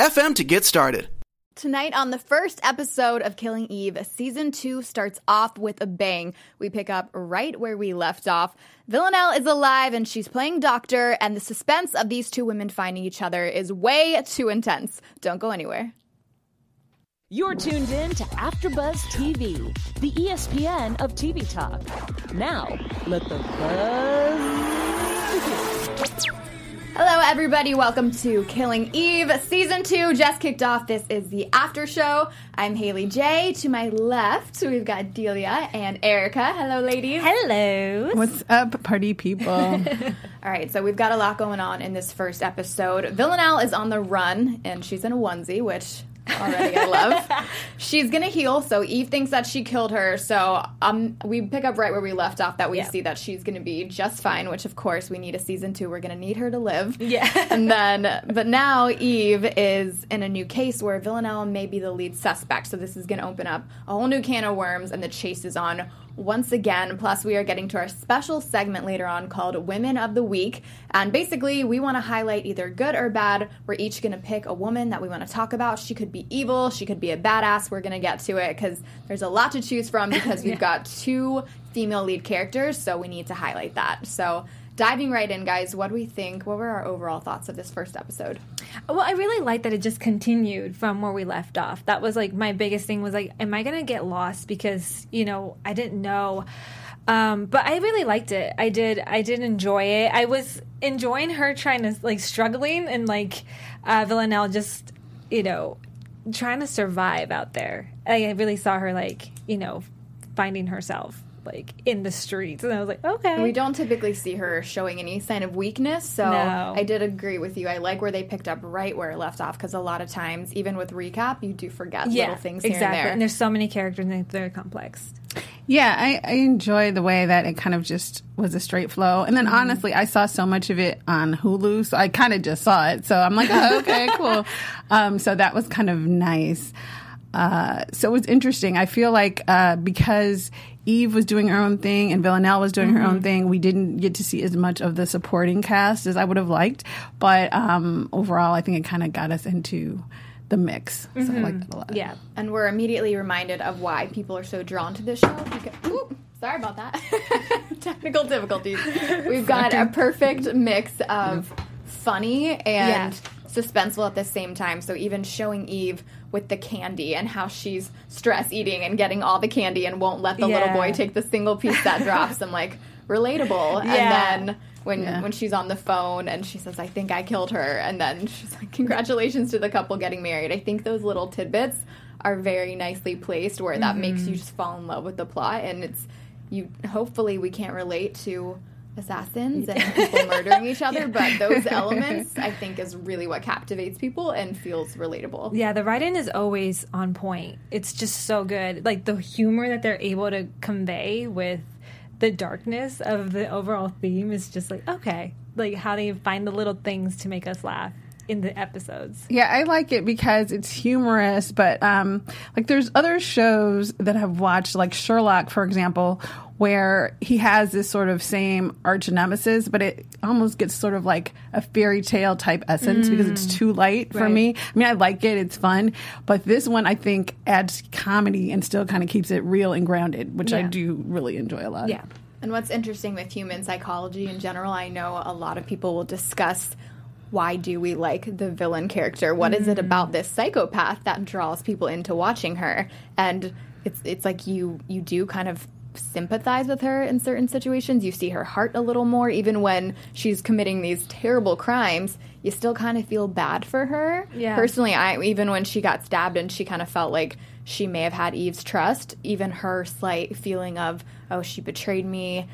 FM to get started. Tonight, on the first episode of Killing Eve, season two starts off with a bang. We pick up right where we left off. Villanelle is alive and she's playing doctor, and the suspense of these two women finding each other is way too intense. Don't go anywhere. You're tuned in to AfterBuzz TV, the ESPN of TV talk. Now, let the buzz begin. Hello, everybody. Welcome to Killing Eve. Season 2 just kicked off. This is the after show. I'm Haley J. To my left, we've got Delia and Erika. Hello, ladies. Hello. What's up, party people? All right, so we've got a lot going on in this first episode. Villanelle is on the run, and she's in a onesie, which already I love. She's gonna heal, so Eve thinks that she killed her. So um, we pick up right where we left off. That we see that she's gonna be just fine. Which of course we need a season two. We're gonna need her to live. Yeah. and then, but now Eve is in a new case where Villanelle may be the lead suspect. So this is gonna open up a whole new can of worms, and the chase is on once again. Plus, we are getting to our special segment later on called Women of the Week. And basically, we want to highlight either good or bad. We're each going to pick a woman that we want to talk about. She could be evil, she could be a badass. We're going to get to it because there's a lot to choose from because we've yeah. got two female lead characters, so we need to highlight that. So, diving right in, guys, what do we think? What were our overall thoughts of this first episode? Well, I really like that it just continued from where we left off. That was like my biggest thing was like, am I going to get lost because, you know, I didn't know. Um, but I really liked it. I did. I did enjoy it. I was enjoying her trying to like struggling and like uh, Villanelle just, you know, trying to survive out there. I really saw her like, you know, finding herself like in the streets. And i was like okay. We don't typically see her showing any sign of weakness so no. i did agree with you. I like where they picked up right where it left off because a lot of times even with recap you do forget yeah, little things exactly. and, and, there's so many characters and they're complex. Yeah I, I enjoy the way that it kind of just was a straight flow. And then mm-hmm. honestly i saw so much of it on hulu so i kind of just saw it. So i'm like oh, okay cool. Um, so that was kind of nice. Uh, so it was interesting. I feel like uh, because Eve was doing her own thing and Villanelle was doing mm-hmm. her own mm-hmm. thing. We didn't get to see as much of the supporting cast as I would have liked, but um, overall, I think it kind of got us into the mix. Mm-hmm. I like that a lot. Yeah, and we're immediately reminded of why people are so drawn to this show. Because, ooh, sorry about that. Technical difficulties. We've got a perfect mix of funny and. Yeah suspenseful at the same time. So even showing Eve with the candy and how she's stress eating and getting all the candy and won't let the yeah. little boy take the single piece that drops. I'm like relatable. Yeah. And then when yeah. when she's on the phone and she says, "I think I killed her," and then she's like, "Congratulations to the couple getting married." I think those little tidbits are very nicely placed where that mm-hmm. makes you just fall in love with the plot and it's you hopefully we can't relate to assassins and people murdering each other, but those elements I think is really what captivates people and feels relatable. Yeah, the writing is always on point. It's just so good. Like the humor that they're able to convey with the darkness of the overall theme is just like, okay, like how do you find the little things to make us laugh? In the episodes. Yeah, I like it because it's humorous, but um, like there's other shows that I've watched, like Sherlock, for example, where he has this sort of same arch nemesis, but it almost gets sort of like a fairy tale type essence mm. because it's mm. too light for right. me. I mean, I like it, it's fun, but this one I think adds comedy and still kind of keeps it real and grounded, which yeah. I do really enjoy a lot. Yeah. And what's interesting with human psychology in general, I know a lot of people will discuss why do we like the villain character? What mm-hmm. is it mm. about this psychopath that draws people into watching her? And it's it's like you you do kind of sympathize with her in certain situations. You see her heart a little more, even when she's committing these terrible crimes. You still kind of feel bad for her. Yeah. Personally, I even when she got stabbed and she kind of felt like she may have had Eve's trust, even her slight feeling of oh she betrayed me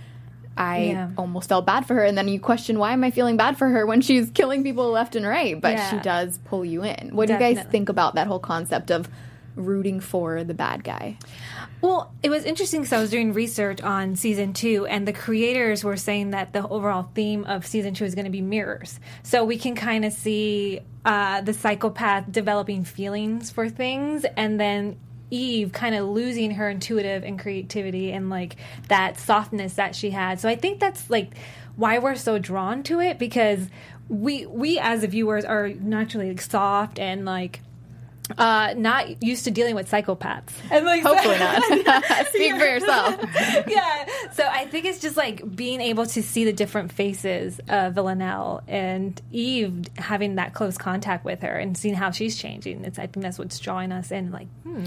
I Yeah. almost felt bad for her. And then you question, why am I feeling bad for her when she's killing people left and right? But Yeah. she does pull you in. What do you guys think about that whole concept of rooting for the bad guy? Well, it was interesting because I was doing research on season two, and the creators were saying that the overall theme of season two is going to be mirrors. So we can kind of see uh, the psychopath developing feelings for things, and then Eve kind of losing her intuitive and creativity and like that softness that she had. So I think that's like why we're so drawn to it because we we as viewers are naturally like soft and like uh not used to dealing with psychopaths and like Hopefully not. Speak for yourself. yeah. So I think it's just like being able to see the different faces of Villanelle and Eve having that close contact with her and seeing how she's changing. It's I think that's what's drawing us in. Like, hmm.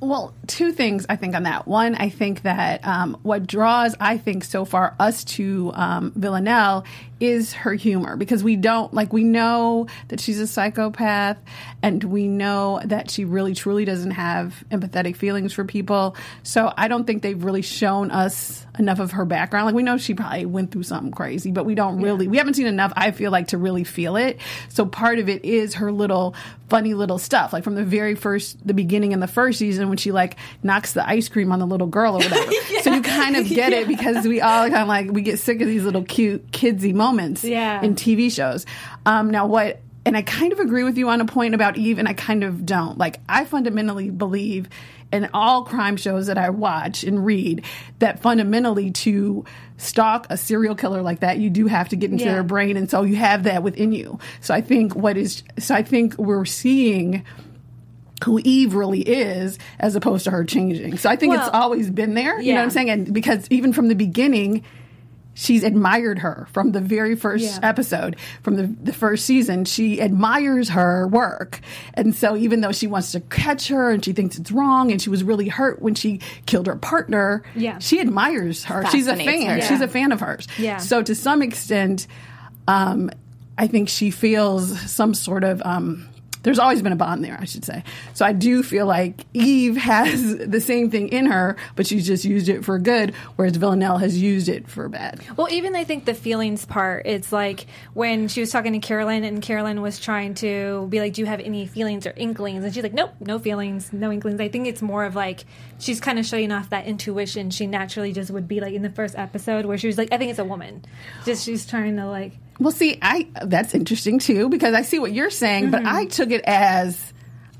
Well, two things I think on that. One, I think that um, what draws, I think, so far us to um, Villanelle is her humor because we don't like we know that she's a psychopath and we know that she really truly doesn't have empathetic feelings for people. So I don't think they've really shown us enough of her background. Like we know she probably went through something crazy, but we don't really we haven't seen enough. I feel like to really feel it. So part of it is her little funny little stuff, like from the very first the beginning in the first season when she like knocks the ice cream on the little girl or whatever. So you kind of get it because we all kind of like we get sick of these little cute kidsy moments Yeah. in TV shows. Um, now what? And I kind of agree with you on a point about Eve, and I kind of don't. Like I fundamentally believe in all crime shows that I watch and read that fundamentally to stalk a serial killer like that, you do have to get into Yeah. their brain, and so you have that within you. So I think what is so I think we're seeing who Eve really is as opposed to her changing. So I think it's always been there. You know what I'm saying? And because even from the beginning, she's admired her from the very first Yeah. episode, from the, the first season. She admires her work. And so even though she wants to catch her and she thinks it's wrong and she was really hurt when she killed her partner, Yeah. she admires her. She's a fan. her. She's a fan of hers. Yeah. So to some extent, um, I think she feels some sort of. Um, there's always been a bond there, I should say. So I do feel like Eve has the same thing in her, but she's just used it for good, whereas Villanelle has used it for bad. Well, even I think the feelings part, it's like when she was talking to Carolyn and Carolyn was trying to be like, Do you have any feelings or inklings? And she's like, Nope, no feelings, no inklings. I think it's more of like she's kind of showing off that intuition she naturally just would be like in the first episode where she was like, I think it's a woman. Just she's trying to like Well, see, I that's interesting too because I see what you're saying, but Mm-hmm. I took it as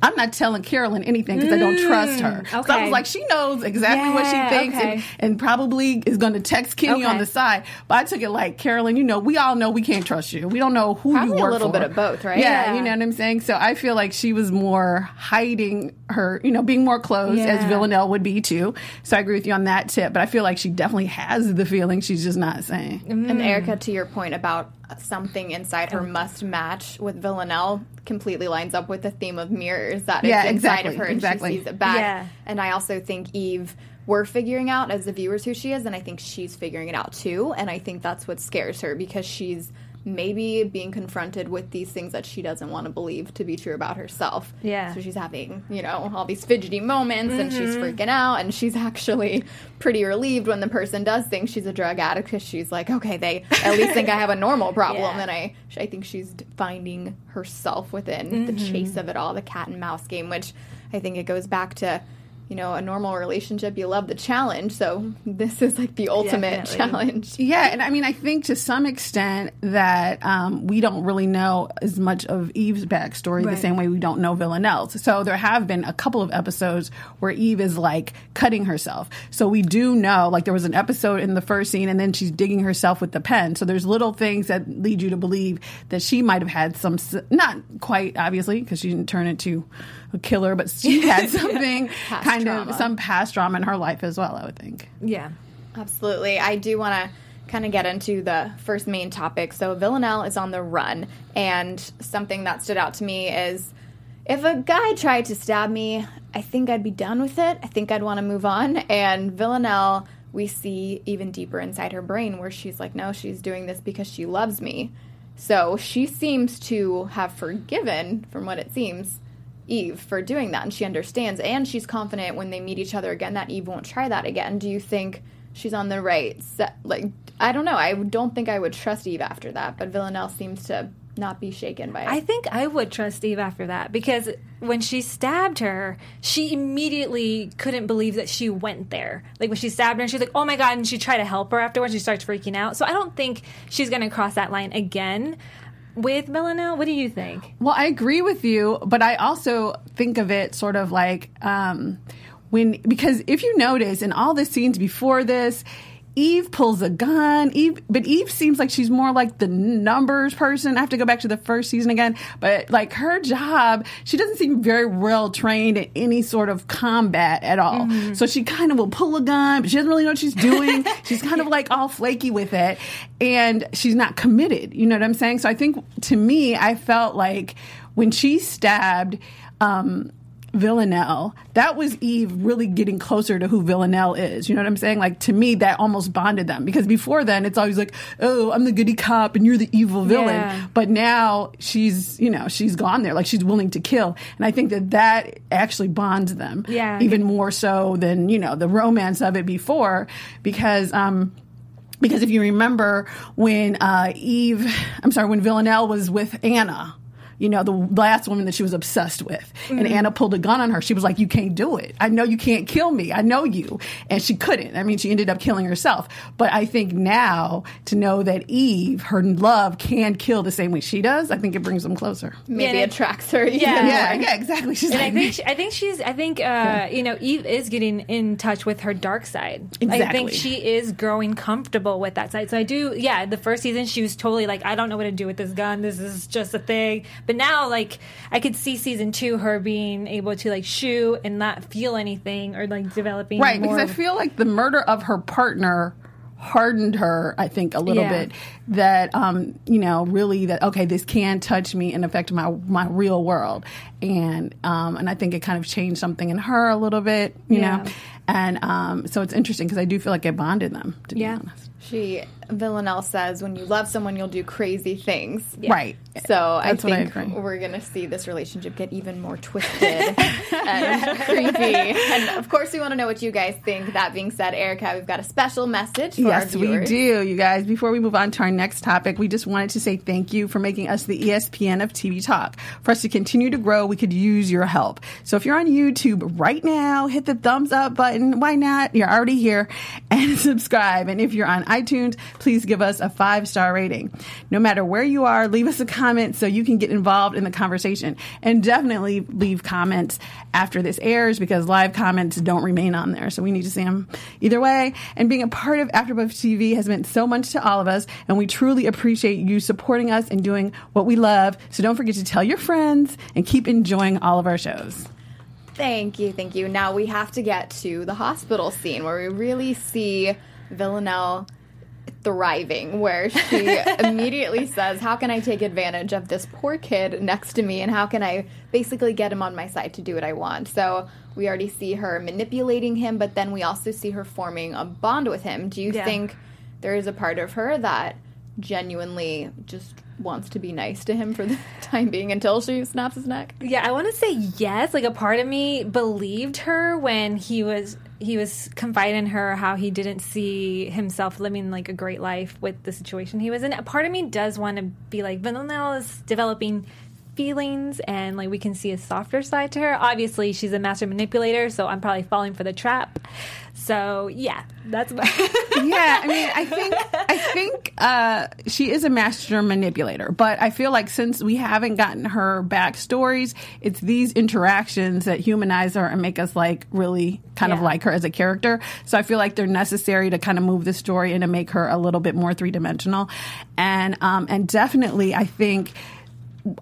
I'm not telling Carolyn anything because I don't trust her. So I Mm, was like, she knows exactly what she thinks okay. and, and probably is going to text Kenny on the side. But I took it like, Carolyn, you know, we all know we can't trust you. We don't know who Probably you a little for. bit of both, right? Yeah, Yeah. you know what I'm saying. So I feel like she was more hiding her, you know, being more closed as Villanelle would be too. So I agree with you on that tip. But I feel like she definitely has the feeling. She's just not saying. And Erika, to your point about something inside her oh. must match with Villanelle, completely lines up with the theme of mirrors that is Yeah, inside exactly, of her, and exactly. she sees it back. Yeah. And I also think Eve, we're figuring out as the viewers who she is, and I think she's figuring it out too. And I think that's what scares her because she's maybe being confronted with these things that she doesn't want to believe to be true about herself. Yeah. So she's having, you know, all these fidgety moments and she's Mm-hmm. freaking out and she's actually pretty relieved when the person does think she's a drug addict because she's like, okay, they at least think I have a normal problem. Yeah. And I, I think she's finding herself within the Mm-hmm. chase of it all, the cat and mouse game, which I think it goes back to, you know, a normal relationship. You love the challenge. So this is like the ultimate Definitely. challenge. Yeah, and I mean, I think to some extent that um, we don't really know as much of Eve's backstory the same way we don't know Villanelle's. So there have been a couple of episodes where Eve is like cutting herself. So we do know, like there was an episode in the first scene, and then she's digging herself with the pen. So there's little things that lead you to believe that she might have had some, not quite obviously, because she didn't turn into a killer, but she had something kind trauma. of some past trauma in her life as well. I would think. Yeah. Absolutely. I do want to kind of get into the first main topic. So, Villanelle is on the run, and something that stood out to me is if a guy tried to stab me, I think I'd be done with it. I think I'd want to move on. And Villanelle, we see even deeper inside her brain where she's like, no, she's doing this because she loves me. So, she seems to have forgiven, from what it seems, Eve for doing that, and she understands, and she's confident when they meet each other again that Eve won't try that again. Do you think she's on the right. set? like I don't know. I don't think I would trust Eve after that, but Villanelle seems to not be shaken by it. I think I would trust Eve after that because when she stabbed her, she immediately couldn't believe that she went there. Like when she stabbed her, she's like, "Oh my god!" and she tried to help her afterwards. She starts freaking out. So I don't think she's going to cross that line again with Villanelle. What do you think? Well, I agree with you, but I also think of it sort of like um, when because if you notice in all the scenes before this. Eve pulls a gun. Eve, but Eve seems like she's more like the numbers person. I have to go back to the first season again, but like her job, she doesn't seem very well trained in any sort of combat at all. Mm-hmm. So she kind of will pull a gun, but she doesn't really know what she's doing. she's kind of like all flaky with it, and she's not committed. You know what I'm saying? So I think to me, I felt like when she stabbed. Um, Villanelle, that was Eve really getting closer to who Villanelle is. You know what I'm saying? Like to me, that almost bonded them because before then it's always like, oh, I'm the goody cop and you're the evil villain. Yeah. But now she's, you know, she's gone there. Like she's willing to kill. And I think that that actually bonds them. Yeah. Even more so than, you know, the romance of it before because, um, because if you remember when uh, Eve, I'm sorry, when Villanelle was with Anna, you know, the last woman that she was obsessed with. Mm-hmm. And Anna pulled a gun on her. She was like, You can't do it. I know you can't kill me. I know you. And she couldn't. I mean, she ended up killing herself. But I think now to know that Eve, her love, can kill the same way she does, I think it brings them closer. Maybe yeah, attracts her. Yeah. Yeah, yeah, exactly. She's and like, I think, she, I think she's, I think, uh, yeah. you know, Eve is getting in touch with her dark side. Exactly. I think she is growing comfortable with that side. So I do, yeah, the first season she was totally like, I don't know what to do with this gun. This is just a thing. But now, like, I could see season two her being able to like shoot and not feel anything or like developing. Right, because I feel like the murder of her partner hardened her i think a little yeah. bit that um you know really that okay this can touch me and affect my my real world and um and i think it kind of changed something in her a little bit you yeah. know and um so it's interesting because i do feel like it bonded them to yeah. be honest she Villanelle says, "When you love someone, you'll do crazy things." Yeah. Right. So That's I think I we're going to see this relationship get even more twisted and creepy. And of course, we want to know what you guys think. That being said, Erika, we've got a special message for yes, our we do, you guys. Before we move on to our next topic, we just wanted to say thank you for making us the ESPN of TV talk. For us to continue to grow, we could use your help. So if you're on YouTube right now, hit the thumbs up button. Why not? You're already here, and subscribe. And if you're on iTunes, please give us a five star rating. No matter where you are, leave us a comment so you can get involved in the conversation. And definitely leave comments after this airs because live comments don't remain on there. So we need to see them either way. And being a part of AfterBuzz TV has meant so much to all of us, and we truly appreciate you supporting us and doing what we love. So don't forget to tell your friends and keep enjoying all of our shows. Thank you, thank you. Now we have to get to the hospital scene where we really see Villanelle thriving where she immediately says, How can I take advantage of this poor kid next to me and how can I basically get him on my side to do what I want? So we already see her manipulating him, but then we also see her forming a bond with him. Do you yeah. think there is a part of her that genuinely just wants to be nice to him for the time being until she snaps his neck? Yeah, I want to say yes. Like a part of me believed her when he was he was confiding in her how he didn't see himself living like a great life with the situation he was in. A part of me does want to be like, Villanelle is developing feelings and like we can see a softer side to her. Obviously, she's a master manipulator, so I'm probably falling for the trap. So yeah, that's what. yeah, I mean, I think I think uh, she is a master manipulator, but I feel like since we haven't gotten her backstories, it's these interactions that humanize her and make us like really kind yeah. of like her as a character. So I feel like they're necessary to kind of move the story and to make her a little bit more three dimensional, and um, and definitely I think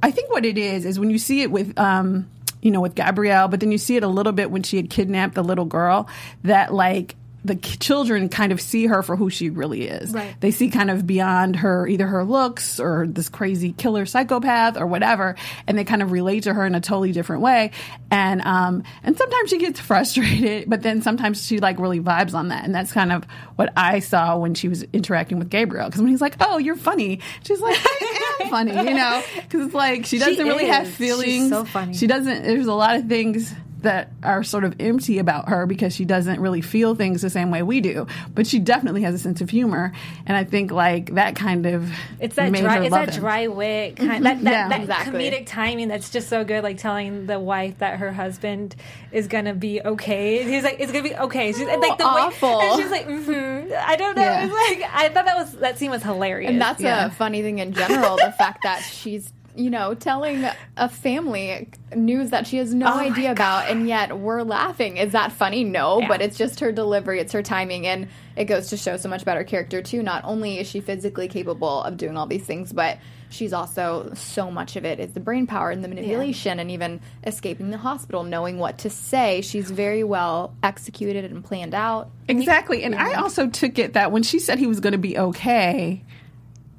I think what it is is when you see it with um, you know, with Gabriel, but then you see it a little bit when she had kidnapped the little girl that like the children kind of see her for who she really is. Right. They see kind of beyond her, either her looks or this crazy killer psychopath or whatever, and they kind of relate to her in a totally different way. And um, and sometimes she gets frustrated, but then sometimes she like really vibes on that, and that's kind of what I saw when she was interacting with Gabriel. Because when he's like, "Oh, you're funny," she's like, "I am funny," you know, because it's like she doesn't she really have feelings. She's so funny. She doesn't. There's a lot of things that are sort of empty about her because she doesn't really feel things the same way we do. But she definitely has a sense of humor, and I think like that kind of It's that made dry, her it's love that him. dry wit, kind, that, that, Yeah. that Exactly. comedic timing that's just so good. Like telling the wife that her husband is gonna be okay. He's like, "It's gonna be okay." She's and, like the awful. way, and she's like, mm-hmm. "I don't know." Yeah. It's like I thought that was that scene was hilarious. And that's Yeah. a funny thing in general, the fact that she's, you know, telling a family news that she has no Oh idea about, and yet we're laughing. Is that funny? No, Yeah. but it's just her delivery, it's her timing, and it goes to show so much about her character, too. Not only is she physically capable of doing all these things, but she's also so much of it is the brain power and the manipulation and even escaping the hospital knowing what to say she's very well executed and planned out Exactly. And I also took it that when she said he was going to be okay,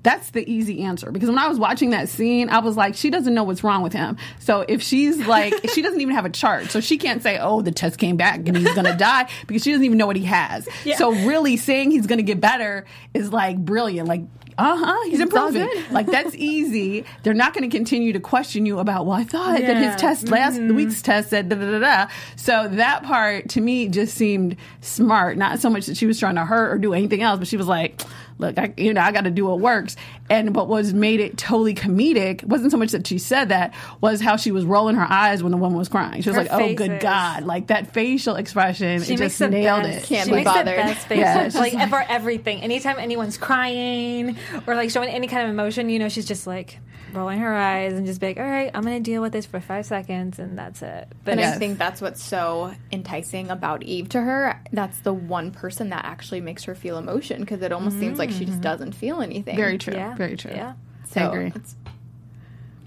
that's the easy answer. Because when I was watching that scene, I was like, she doesn't know what's wrong with him. So if she's like, she doesn't even have a chart. So she can't say, oh, the test came back and he's to die because she doesn't even know what he has. So really saying he's to get better is like brilliant. Like, uh huh, he's all improving. Like that's easy. They're not going to continue to question you about. Well, I thought that his test last week's test said da da da da. So that part to me just seemed smart. Not so much that she was trying to hurt or do anything else, but she was like, "Look, I, you know, I got to do what works." And what was made it totally comedic wasn't so much that she said that was how she was rolling her eyes when the woman was crying. She was Her like, "Oh, good. God!" Like that facial expression. She it just the nailed best, it. Can't she be makes bothered. the best faces, Yeah, it's like just for everything. Anytime anyone's crying or like showing any kind of emotion, you know, she's just like rolling her eyes and just be like, "All right, I'm gonna deal with this for five seconds, and that's it." But And Yes. I think that's what's so enticing about Eve to her. That's the one person that actually makes her feel emotion because it almost seems mm-hmm. like she just mm-hmm. doesn't feel anything. Very true. yeah, Very true. Yeah. I So agree. It's,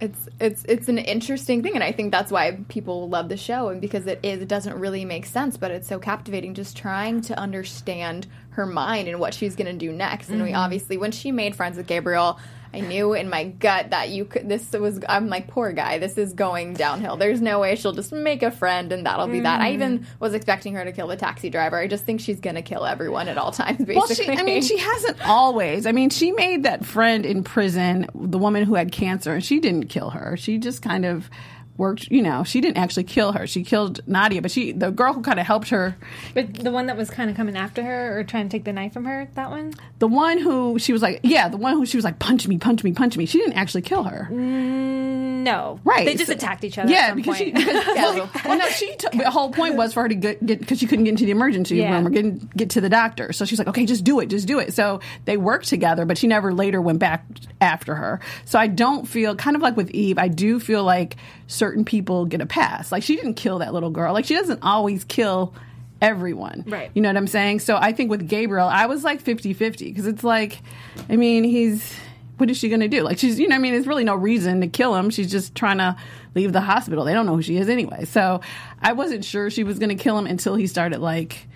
it's it's it's an interesting thing, and I think that's why people love the show, and because it is, it doesn't really make sense, but it's so captivating. Just trying to understand her mind and what she's going to do next. And we mm-hmm. obviously, when she made friends with Gabriel. I knew in my gut that you could. This was. I'm like, poor guy. This is going downhill. There's no way she'll just make a friend and that'll be that. I even mm. was expecting her to kill the taxi driver. I just think she's gonna kill everyone at all times. Basically, Well, she, I mean, she hasn't always. I mean, she made that friend in prison, the woman who had cancer, and she didn't kill her. She just kind of worked, you know, she didn't actually kill her. She killed Nadia, but she, the girl who kind of helped her, But the one that was kind of coming after her or trying to take the knife from her, that one. the one who she was like, yeah, the one who she was like, punch me, punch me, punch me. She didn't actually kill her. Mm. No, Right. They just So- attacked each other. Yeah, at some because she, because, well, well, no, she, t- the whole point was for her to get, get, because she couldn't get into the emergency Yeah. room or get, get to the doctor. So she's like, okay, just do it, just do it. So they worked together, but she never later went back after her. So I don't feel, kind of like with Eve, I do feel like certain people get a pass. Like she didn't kill that little girl. Like she doesn't always kill everyone. Right. You know what I'm saying? So I think with Gabriel, I was like 50 50 because it's like, I mean, he's, what is she going to do? Like, she's, you know, I mean, there's really no reason to kill him. She's just trying to leave the hospital. They don't know who she is anyway. So I wasn't sure she was going to kill him until he started, like,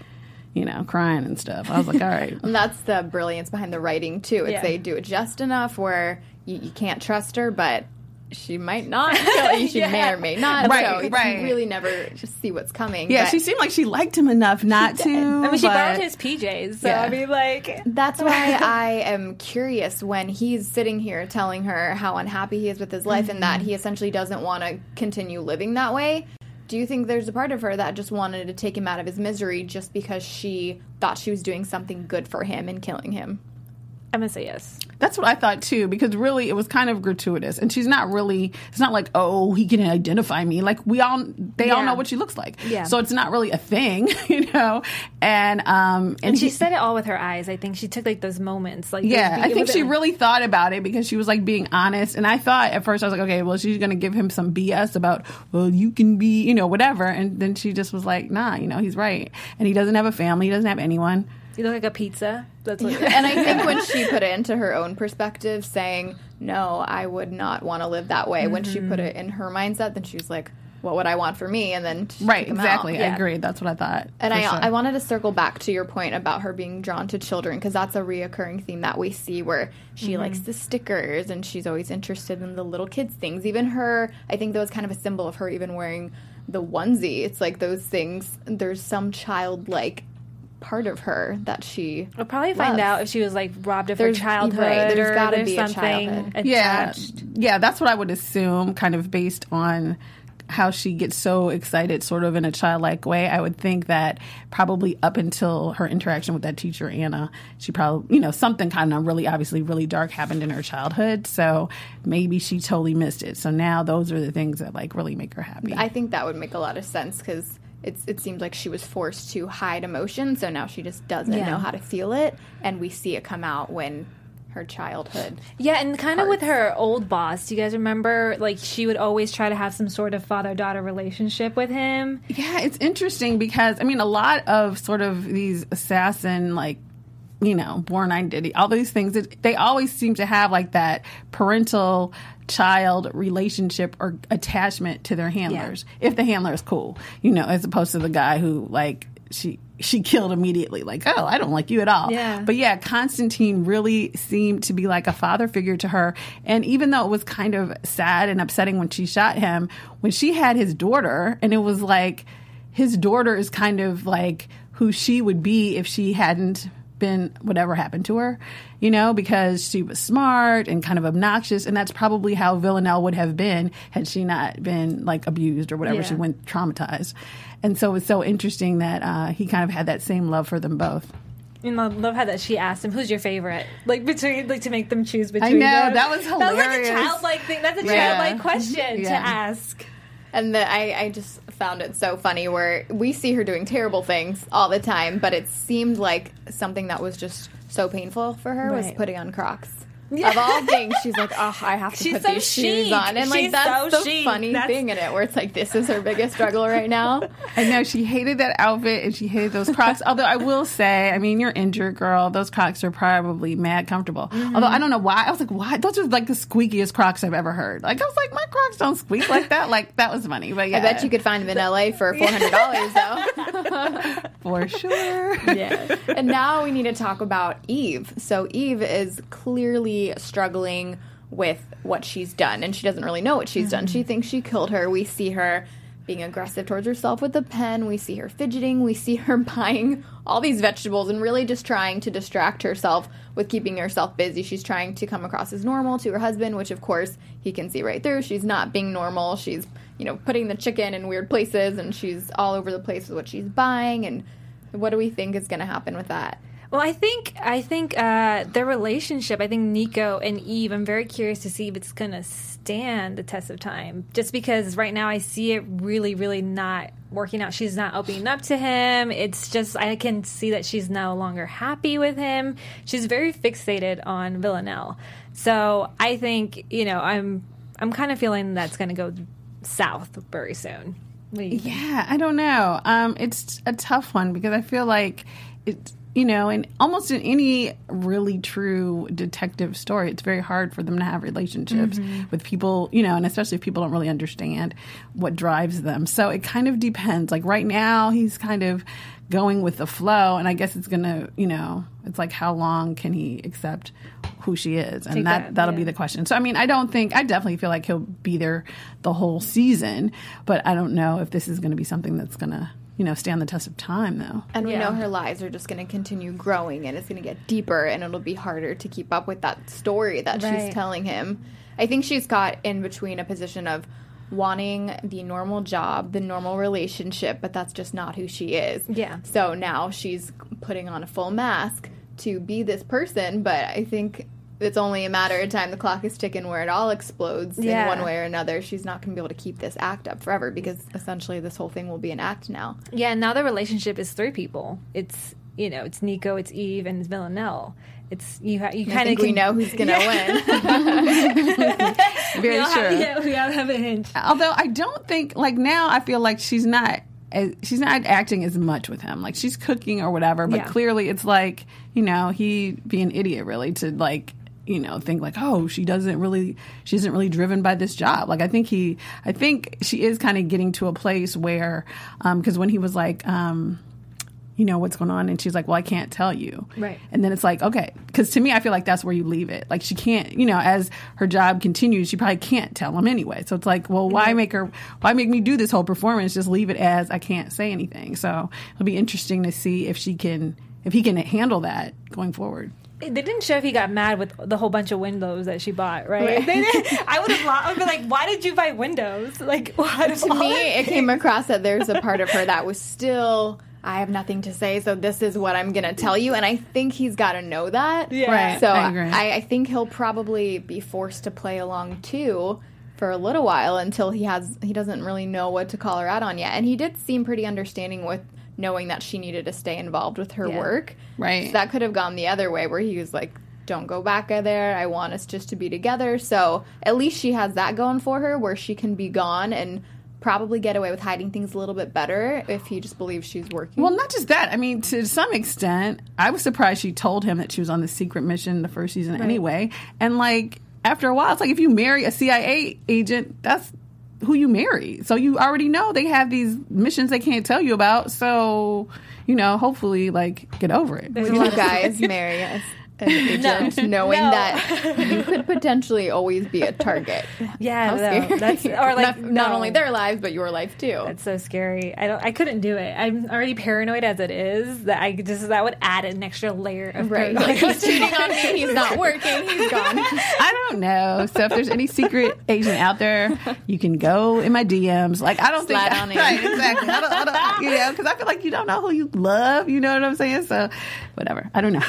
you know, crying and stuff. I was like, all right. And that's the brilliance behind the writing too. It's Yeah. they do it just enough where you, you can't trust her, but she might not kill you. She may or may not. Right, so right. you really never just see what's coming. Yeah, but she seemed like she liked him enough not to. I mean, she but- borrowed his PJs, so Yeah. I mean, like, That's oh. why I am curious when he's sitting here telling her how unhappy he is with his life and that mm-hmm. he essentially doesn't want to continue living that way. Do you think there's a part of her that just wanted to take him out of his misery just because she thought she was doing something good for him and killing him? I'm gonna say yes. That's what I thought too, because really it was kind of gratuitous, and she's not really. It's not like oh he can identify me. Like we all, they all know what she looks like. Yeah. So it's not really a thing, you know. And um And she he- said it all with her eyes. I think she took like those moments, like Yeah, I think she really thought about it because she was like being honest. And I thought at first I was like, okay, well she's gonna give him some BS about, well you can be, you know, whatever. And then she just was like, nah, you know, he's right. And he doesn't have a family, he doesn't have anyone. You look like a pizza. That's what. and I think when she put it into her own perspective, saying, No, I would not want to live that way, when she put it mm-hmm. in her mindset, then she was like, What would I want for me? And then she Right, took him out. exactly. I Yeah. agree. That's what I thought. And I, sure. I wanted to circle back to your point about her being drawn to children because that's a reoccurring theme that we see where she mm-hmm. likes the stickers and she's always interested in the little kids things. Even her, I think that was kind of a symbol of her even wearing the onesie. It's like those things. There's some childlike part of her that she. We'll probably find loves. out if she was like robbed of her childhood right, there's or gotta there's be a something childhood. yeah, attached. yeah, that's what I would assume, kind of based on how she gets so excited, sort of in a childlike way. I would think that probably up until her interaction with that teacher, Anna, she probably, you know, something kind of really, obviously, really dark happened in her childhood. So maybe she totally missed it. So now those are the things that like really make her happy. I think that would make a lot of sense because it's it seems like she was forced to hide emotion, so now she just doesn't Yeah. know how to feel it, and we see it come out when her childhood. Yeah, and kind of with her old boss. Do you guys remember? Like, she would always try to have some sort of father daughter relationship with him. Yeah, it's interesting because I mean, a lot of sort of these assassin like. You know, Bourne Identity, all these things, it, they always seem to have like that parental child relationship or attachment to their handlers. If the handler is cool, you know, as opposed to the guy who like she she killed immediately, like, oh, I don't like you at all. Yeah. But yeah, Constantine really seemed to be like a father figure to her. And even though it was kind of sad and upsetting when she shot him, when she had his daughter, and it was like his daughter is kind of like who she would be if she hadn't been whatever happened to her, you know, because she was smart and kind of obnoxious. And that's probably how Villanelle would have been had she not been like abused or whatever. Yeah. She went traumatized. And so it's so interesting that uh, he kind of had that same love for them both. And I love how that she asked him, "Who's your favorite?" Like between, like to make them choose between. I know, them. that was That was like a hilarious. childlike thing. That's a Yeah. childlike question to ask. And the, I, I just found it so funny where we see her doing terrible things all the time, but it seemed like something that was just so painful for her was putting on Crocs. Of all things, she's like, oh, I have to She's put so these shoes on. And like, She's that's so the chic. funny That's- thing in it, where it's like, this is her biggest struggle right now. I know she hated that outfit and she hated those Crocs. Although I will say, I mean, you're injured, girl. Those Crocs are probably mad comfortable. Mm-hmm. Although I don't know why. I was like, why? Those are like the squeakiest Crocs I've ever heard. Like I was like, my Crocs don't squeak like that. Like that was funny. But yeah, I bet you could find them in LA for $400 though. for sure. yeah. And now we need to talk about Eve. So Eve is clearly struggling with what she's done, and she doesn't really know what she's done. She mm-hmm. thinks she killed her. We see her being aggressive towards herself with a pen. We see her fidgeting. We see her buying all these vegetables and really just trying to distract herself with keeping herself busy. She's trying to come across as normal to her husband, which of course he can see right through. She's not being normal. She's, you know, putting the chicken in weird places and she's all over the place with what she's buying and what do we think is going to happen with that? Well, I think I think uh, their relationship. I think Niko and Eve. I'm very curious to see if it's going to stand the test of time. Just because right now I see it really, really not working out. She's not opening up to him. It's just I can see that she's no longer happy with him. She's very fixated on Villanelle. So I think you know I'm I'm kind of feeling that's going to go south very soon. Yeah, I don't know. Um, it's a tough one because I feel like it's you know, in almost in any really true detective story, it's very hard for them to have relationships mm-hmm. with people, you know, and especially if people don't really understand what drives them. So it kind of depends. Like right now, he's kind of going with the flow, and I guess it's gonna, you know, it's like how long can he accept who she is, and Take that, that, that'll be the question. So I mean, I don't think I definitely feel like he'll be there the whole season, but I don't know if this is going to be something that's going to you know stand the test of time though. And we Yeah. know her lies are just going to continue growing and it's going to get deeper and it'll be harder to keep up with that story that Right. she's telling him. I think she's got in between a position of wanting the normal job, the normal relationship, but that's just not who she is. Yeah. So now she's putting on a full mask to be this person, but I think it's only a matter of time the clock is ticking where it all explodes Yeah. in one way or another. She's not going to be able to keep this act up forever because essentially this whole thing will be an act now. Yeah, now the relationship is three people. It's you know, it's Niko, it's Eve, and it's Villanelle. It's you. Ha- you kind of think we know who's going to win. Very we all. Have, yeah, we all have a hint. Although I don't think like now I feel like she's not as, she's not acting as much with him. Like she's cooking or whatever, but Yeah. clearly it's like you know he be an idiot really to like you know think like oh she doesn't really she isn't really driven by this job. Like i think he i think she is kind of getting to a place where um because when he was like um you know what's going on? And she's like well i can't tell you. Right. and then it's like okay because to me i feel like that's where you leave it. Like she can't you know as her job continues she probably can't tell him anyway. So it's like well why make her why make me do this whole performance? Just leave it as i can't say anything. So it'll be interesting to see if she can if he can handle that going forward they didn't show if he got mad with the whole bunch of windows that she bought, right? They didn't- I would have. I would be like, "Why did you buy windows? Like, what?" to me, it came across that there's a part of her that was still. I have nothing to say, so this is what I'm gonna tell you, and I think he's got to know that. Yeah. Right. So I agree. I, I think he'll probably be forced to play along too for a little while until he has he doesn't really know what to call her out on yet. And he did seem pretty understanding with knowing that she needed to stay involved with her Yeah. work. Right. So that could have gone the other way where he was like, Don't go back there. I want us just to be together. So at least she has that going for her where she can be gone and probably get away with hiding things a little bit better if he just believes she's working. Well, not just that. I mean, to some extent, I was surprised she told him that she was on the secret mission the first season anyway. And like after a while, it's like if you marry a CIA agent, that's who you marry. So you already know they have these missions they can't tell you about. So you know, hopefully, like get over it. Would you guys marry us? An agent, knowing No. that you could potentially always be a target. Yeah, How no, scary. that's or like not, not only their lives but your life too. That's so scary. I don't. I couldn't do it. I'm already paranoid as it is. That I just that would add an extra layer of right. paranoia. Like he's cheating on me. He's not working. He's gone. I don't know. So if there's any secret agent out there, you can go in my DMs. Like I don't Slide think on in. right, exactly. I don't, I don't, you know, because I feel like you don't know who you love. You know what I'm saying? So whatever. I don't know.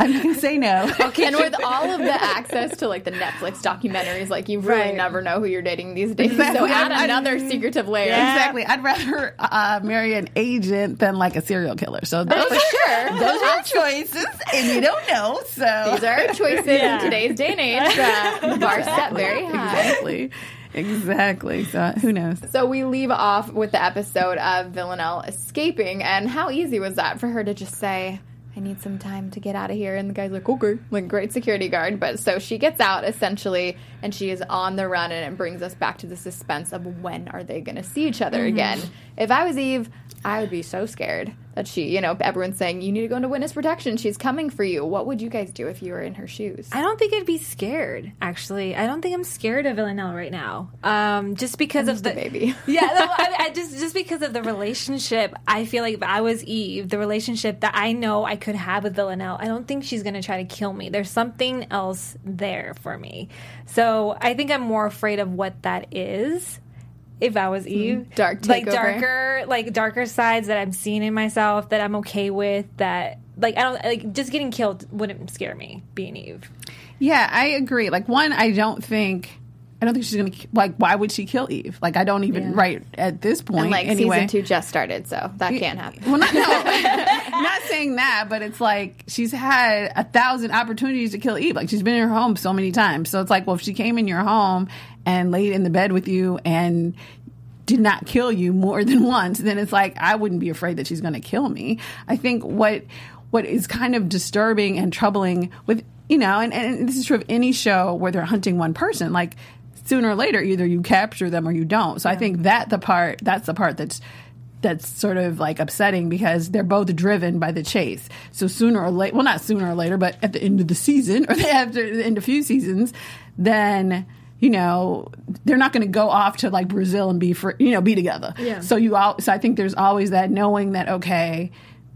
I'm not gonna say no. Okay. And with all of the access to like the Netflix documentaries, like you really Right. never know who you're dating these days. Exactly. So add I- I- another secretive layer. Exactly. I'd rather uh, marry an agent than like a serial killer. So those, For sure. those are choices, and you don't know. So These are our choices in today's day and age. Uh, bar set very high. exactly, exactly. So who knows? So we leave off with the episode of Villanelle escaping, and how easy was that for her to just say, "I need some time to get out of here," and the guy's like, "Okay," like great security guard. But so she gets out essentially, and she is on the run, and it brings us back to the suspense of when are they going to see each other mm-hmm. again? If I was Eve, I would be so scared that she, you know, everyone's saying you need to go into witness protection. She's coming for you. What would you guys do if you were in her shoes? I don't think I'd be scared. Actually, I don't think I'm scared of Villanelle right now. Um, just because of just the baby. yeah, no, I, I just just because of the relationship. I feel like if I was Eve, the relationship that I know I could have with Villanelle, I don't think she's going to try to kill me. There's something else there for me. So I think I'm more afraid of what that is. If I was hmm. Eve, dark like darker, like darker sides that I'm seeing in myself that I'm okay with. That like I don't like just getting killed wouldn't scare me. Being Eve. Yeah, I agree. Like one, I don't think. I don't think she's gonna like. Why would she kill Eve? Like, I don't even right at this point. And like anyway. season two just started, so that can't happen. Well, not, no, not saying that, but it's like she's had a thousand opportunities to kill Eve. Like she's been in her home so many times. So it's like, well, if she came in your home and laid in the bed with you and did not kill you more than once, then it's like I wouldn't be afraid that she's going to kill me. I think what what is kind of disturbing and troubling with you know, and, and this is true of any show where they're hunting one person, like sooner or later either you capture them or you don't. So I think that the part that's the part that's that's sort of like upsetting because they're both driven by the chase. So sooner or later, well, not sooner or later, but at the end of the season or after the end of a few seasons, then you know they're not going to go off to like Brazil and be for you know be together. Yeah. So you all, so I think there's always that knowing that okay.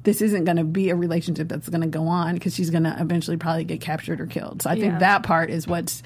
This isn't going to be a relationship that's going to go on because she's going to eventually probably get captured or killed. So I think that part is what's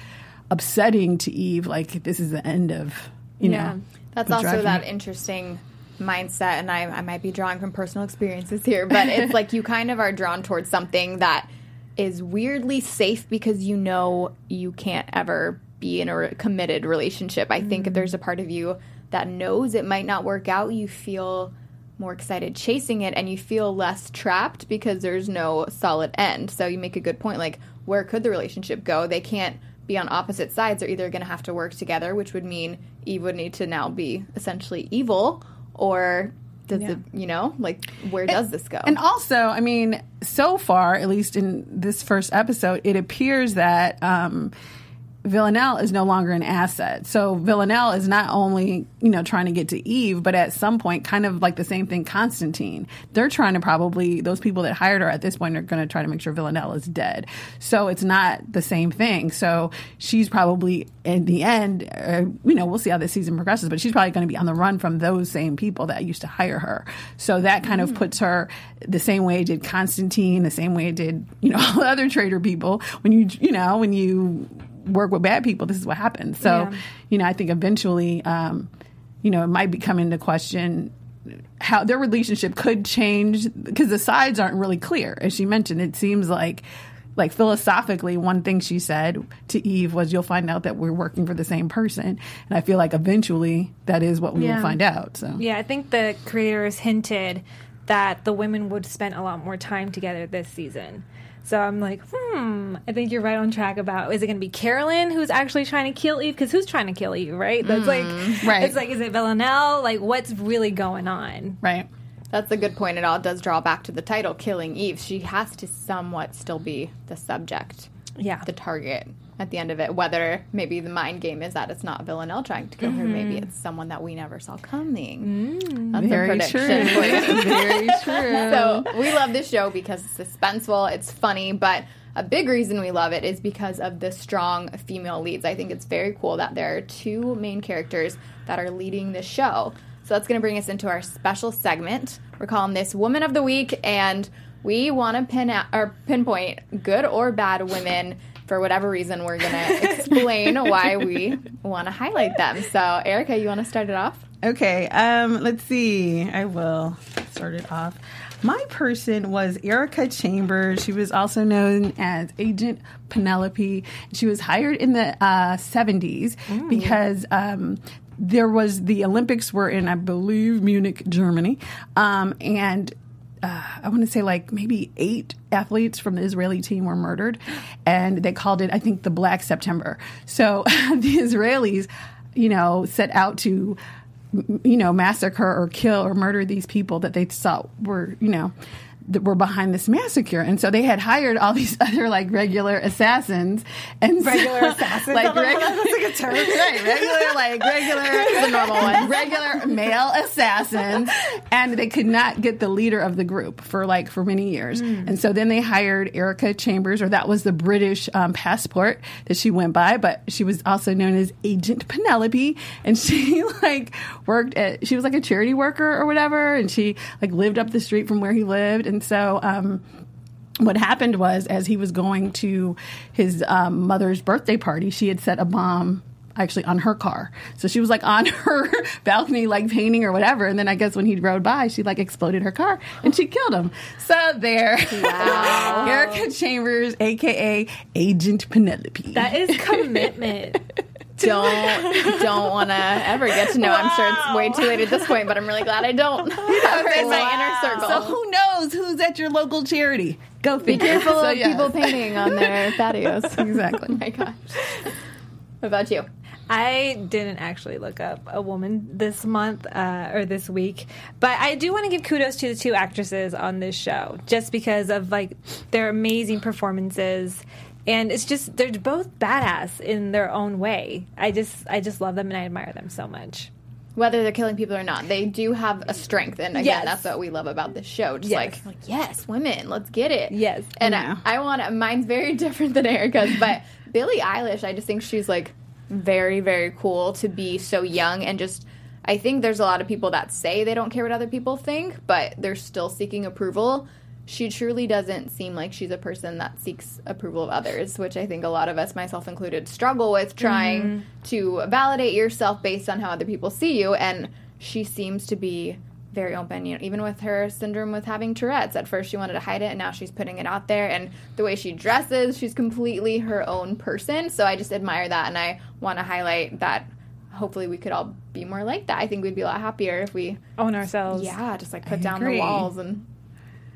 upsetting to Eve. Like this is the end of you Yeah. know. That's also drives that interesting mindset, and I, I might be drawing from personal experiences here, but it's like you kind of are drawn towards something that is weirdly safe because you know you can't ever be in a committed relationship. I think if there's a part of you that knows it might not work out, you feel more excited chasing it and you feel less trapped because there's no solid end. So you make a good point like where could the relationship go? They can't be on opposite sides. They're either going to have to work together, which would mean Eve would need to now be essentially evil or does it, you know, like where does this go? And also, I mean, so far, at least in this first episode, it appears that um, Villanelle is no longer an asset. So Villanelle is not only, you know, trying to get to Eve, but at some point, kind of like the same thing Constantine. They're trying to probably, those people that hired her at this point are going to try to make sure Villanelle is dead. So it's not the same thing. So she's probably, in the end, uh, you know, we'll see how this season progresses, but she's probably going to be on the run from those same people that used to hire her. So that kind of puts her the same way it did Constantine, the same way it did, you know, all the other traitor people. When you, you know, when you work with bad people, this is what happens. So, Yeah. you know, I think eventually, um, you know, it might be coming into question how their relationship could change because the sides aren't really clear. As she mentioned, it seems like like philosophically one thing she said to Eve was you'll find out that we're working for the same person. And I feel like eventually that is what we Yeah. will find out. So Yeah, I think the creators hinted that the women would spend a lot more time together this season. So I'm like, hmm, I think you're right on track about is it going to be Carolyn who's actually trying to kill Eve? Because who's trying to kill Eve, right? That's like, Right. It's like, is it Villanelle? Like, what's really going on? right. That's a good point. It all does draw back to the title, Killing Eve. She has to somewhat still be the subject, Yeah. the target at the end of it. Whether maybe the mind game is that it's not Villanelle trying to kill her, maybe mm-hmm. it's someone that we never saw coming. Mm, that's a Very prediction true. Very true. So we love this show because it's suspenseful, it's funny, but a big reason we love it is because of the strong female leads. I think it's very cool that there are two main characters that are leading the show. So that's going to bring us into our special segment. We're calling this Woman of the Week, and we want to pin out, or pinpoint good or bad women. For whatever reason, we're going to explain why we want to highlight them. So, Erika, you want to start it off? Okay, um, let's see. I will start it off. My person was Erika Chambers. She was also known as Agent Penelope. She was hired in the uh, 70s because um, there was the Olympics were in, I believe, Munich, Germany, um, and uh, I want to say like maybe eight athletes from the Israeli team were murdered, and they called it, I think, the Black September. So the Israelis, you know, set out to, you know, massacre or kill or murder these people that they thought were, you know, that were behind this massacre, and so they had hired all these other like regular assassins. And Regular so- assassins? like that's like a term. right, regular like regular The normal one. regular male assassins. And they could not get the leader of the group for like for many years. And so then they hired erika chambers or that was the british um, passport that she went by. But she was also known as agent penelope. And she like worked at she was like a charity worker or whatever. And she like lived up the street from where he lived. And so um what happened was as he was going to his um, mother's birthday party she had set a bomb actually on her car so she was like on her balcony like painting or whatever and then i guess when he rode by she like exploded her car and she killed him so there Wow. erika chambers aka agent penelope That is commitment. don't don't want to ever get to know. I'm sure it's way too late at this point, but I'm really glad I don't have in my inner circle. so who knows who's at your local charity go Be careful So, of yes. people painting on their patios. exactly Oh my gosh. What about you? I didn't actually look up a woman this month uh, or this week, but I do want to give kudos to the two actresses on this show, just because of like their amazing performances, and it's just they're both badass in their own way. I just I just love them and I admire them so much. Whether they're killing people or not, they do have a strength, and again, Yes. that's what we love about this show. Just Yes. like, like, yes, women, let's get it. Yes. and Yeah. I, I want mine's very different than Erika's, but Billie Eilish, I just think she's like very, very cool to be so young and just. I think there's a lot of people that say they don't care what other people think, but they're still seeking approval. She truly doesn't seem like she's a person that seeks approval of others, which I think a lot of us, myself included, struggle with trying mm-hmm. to validate yourself based on how other people see you. And she seems to be very open, you know, even with her syndrome with having Tourette's. At first, she wanted to hide it, and now she's putting it out there. And the way she dresses, she's completely her own person. So I just admire that, and I want to highlight that. Hopefully, we could all be more like that. I think we'd be a lot happier if we, Own ourselves. yeah, just like put down agree. the walls and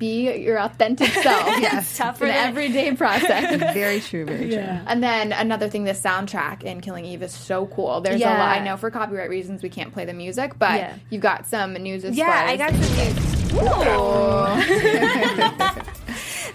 be your authentic self. Yes. tougher It's an than everyday process. very true very true Yeah. And then another thing, the soundtrack in Killing Eve is so cool. There's a lot. I know for copyright reasons we can't play the music, but Yeah. you've got some news as Yeah, I got some news. Ooh.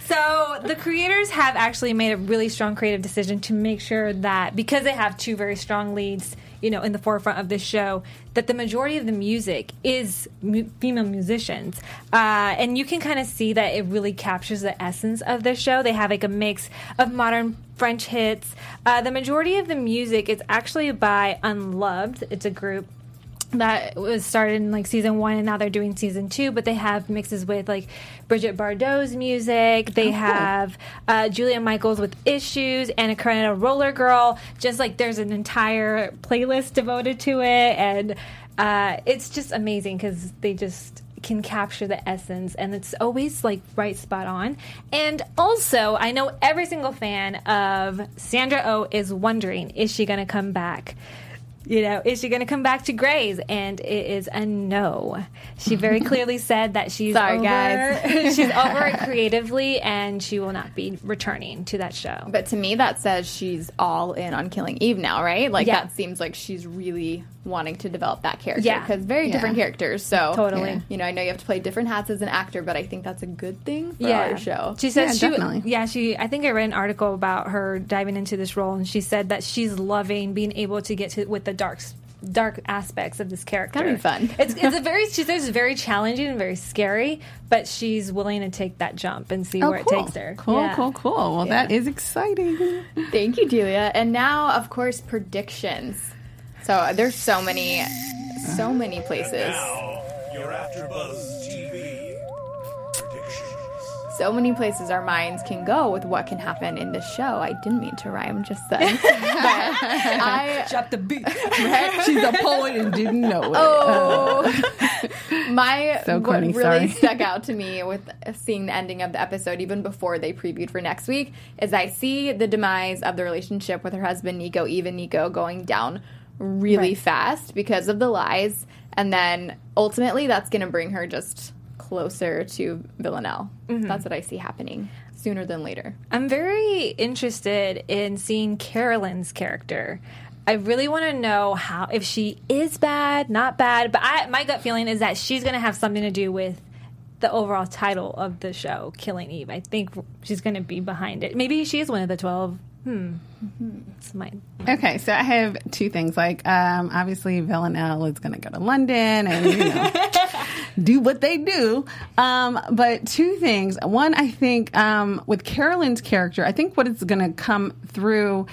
So the creators have actually made a really strong creative decision to make sure that because they have two very strong leads, you know, in the forefront of this show, that the majority of the music is mu- female musicians, uh, and you can kind of see that it really captures the essence of the show. They have like a mix of modern French hits. Uh, the majority of the music is actually by Unloved. It's a group that was started in like season one and now they're doing season two but they have mixes with like brigitte bardot's music. They have uh, julia michaels with issues anna karenina roller girl. Just like there's an entire playlist devoted to it and uh, it's just amazing because they just can capture the essence and it's always like right spot on. And also i know every single fan of sandra o oh is wondering is she going to come back you know, is she going to come back to Grey's? And it is a no. She very clearly said that she's Sorry, over, guys. she's over it creatively, and she will not be returning to that show. But to me, that says she's all in on killing Eve now, right? Like Yeah. that seems like she's really wanting to develop that character Yeah. because very different characters. So Totally. yeah. you know, I know you have to play different hats as an actor, but I think that's a good thing for yeah, our show. She says Yeah, she, definitely. yeah, she. I think I read an article about her diving into this role, and she said that she's loving being able to get to with the dark, dark aspects of this character. Gotta be fun. It's it's a very she says it's very challenging and very scary, but she's willing to take that jump and see Oh, where cool. it takes her. Cool, Yeah. cool, cool. Well, that is exciting. Thank you, Delia. And now, of course, predictions. So uh, there's so many, so many places, Now, your AfterBuzz TV predictions. So many places our minds can go with what can happen in this show. I didn't mean to rhyme just then. I Drop the beat. She's a poet and didn't know it. Oh, my So what corny, really sorry. stuck out to me with seeing the ending of the episode, even before they previewed for next week, is I see the demise of the relationship with her husband Niko, even Niko, going down really Right. fast because of the lies, and then ultimately that's going to bring her just closer to Villanelle. Mm-hmm. That's what I see happening sooner than later. I'm very interested in seeing Carolyn's character. I really want to know how if she is bad, not bad, but I, my gut feeling is that she's going to have something to do with the overall title of the show, Killing Eve. I think she's going to be behind it. Maybe she is one of the 12. Hmm. It's my Okay, so I have two things. Like, um, obviously, Villanelle is going to go to London and you know do what they do. Um, but two things. One, I think um, with Carolyn's character, I think what is going to come through.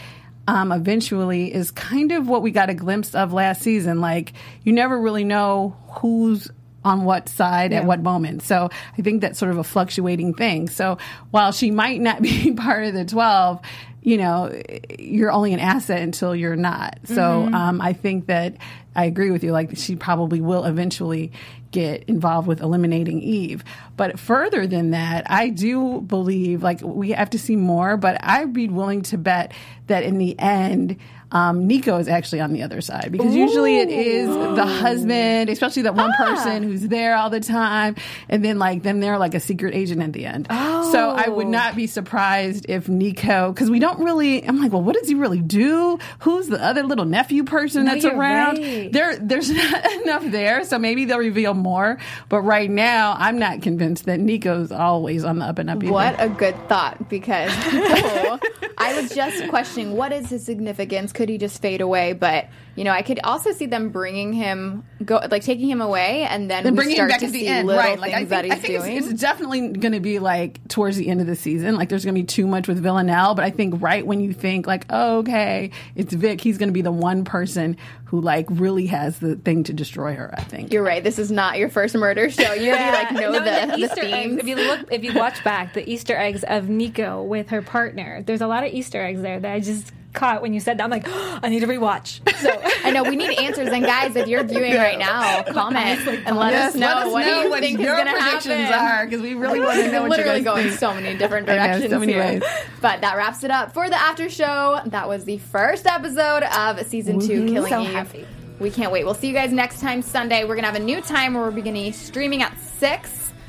Um, eventually is kind of what we got a glimpse of last season. Like you never really know who's on what side at what moment. So I think that's sort of a fluctuating thing. So while she might not be part of the 12, you know, you're only an asset until you're not. So um, I think that I agree with you. Like she probably will eventually get involved with eliminating Eve. But further than that, I do believe like we have to see more. But I'd be willing to bet that in the end. Um, Niko is actually on the other side because usually it is the husband, especially that one person who's there all the time, and then like then they're like a secret agent at the end. Oh. So I would not be surprised if Niko, because we don't really. I'm like, well, what does he really do? Who's the other little nephew person that's around? right. There, there's not enough there, so maybe they'll reveal more. But right now, I'm not convinced that Niko's always on the up and up. either. What a good thought because oh, I was just questioning what is his significance? Could he just fade away? But you know, I could also see them bringing him, go like taking him away, and then and we bringing him start back to at the see end, right? Like I think, that he's I think doing. it's, it's definitely going to be like towards the end of the season. Like there's going to be too much with Villanelle, but I think right when you think like, oh, okay, it's Vic, he's going to be the one person who like really has the thing to destroy her. I think. You're right. This is not your first murder show. You already like know No, the, the, Easter eggs. themes. If you look, if you watch back the Easter eggs of Niko with her partner, there's a lot of Easter eggs there that I just caught when you said that. I'm like, I need to rewatch. So I know we need answers, and guys, if you're viewing right now, comment and let Yes, us know let us what know do you what think your going predictions happen. are because we really want to know what you literally guys going think. so many different I know, directions so many here. ways. But that wraps it up for the after show. That was the first episode of season two, Killing So Eve. happy. We can't wait. We'll see you guys next time Sunday. We're gonna have a new time where we're beginning streaming at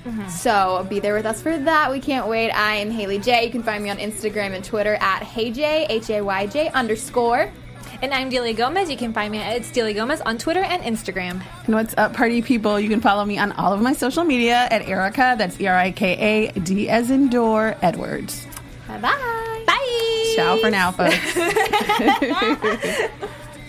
6 So be there with us for that. We can't wait. I am Haley J. You can find me on Instagram and Twitter at HayJ, H A Y J underscore. And I'm Delia Gomez. You can find me at It's Delia Gomez on Twitter and Instagram. And what's up, party people? You can follow me on all of my social media at Erika. That's E R I K A D as in door Edwards. Bye bye. Bye. Ciao for now, folks.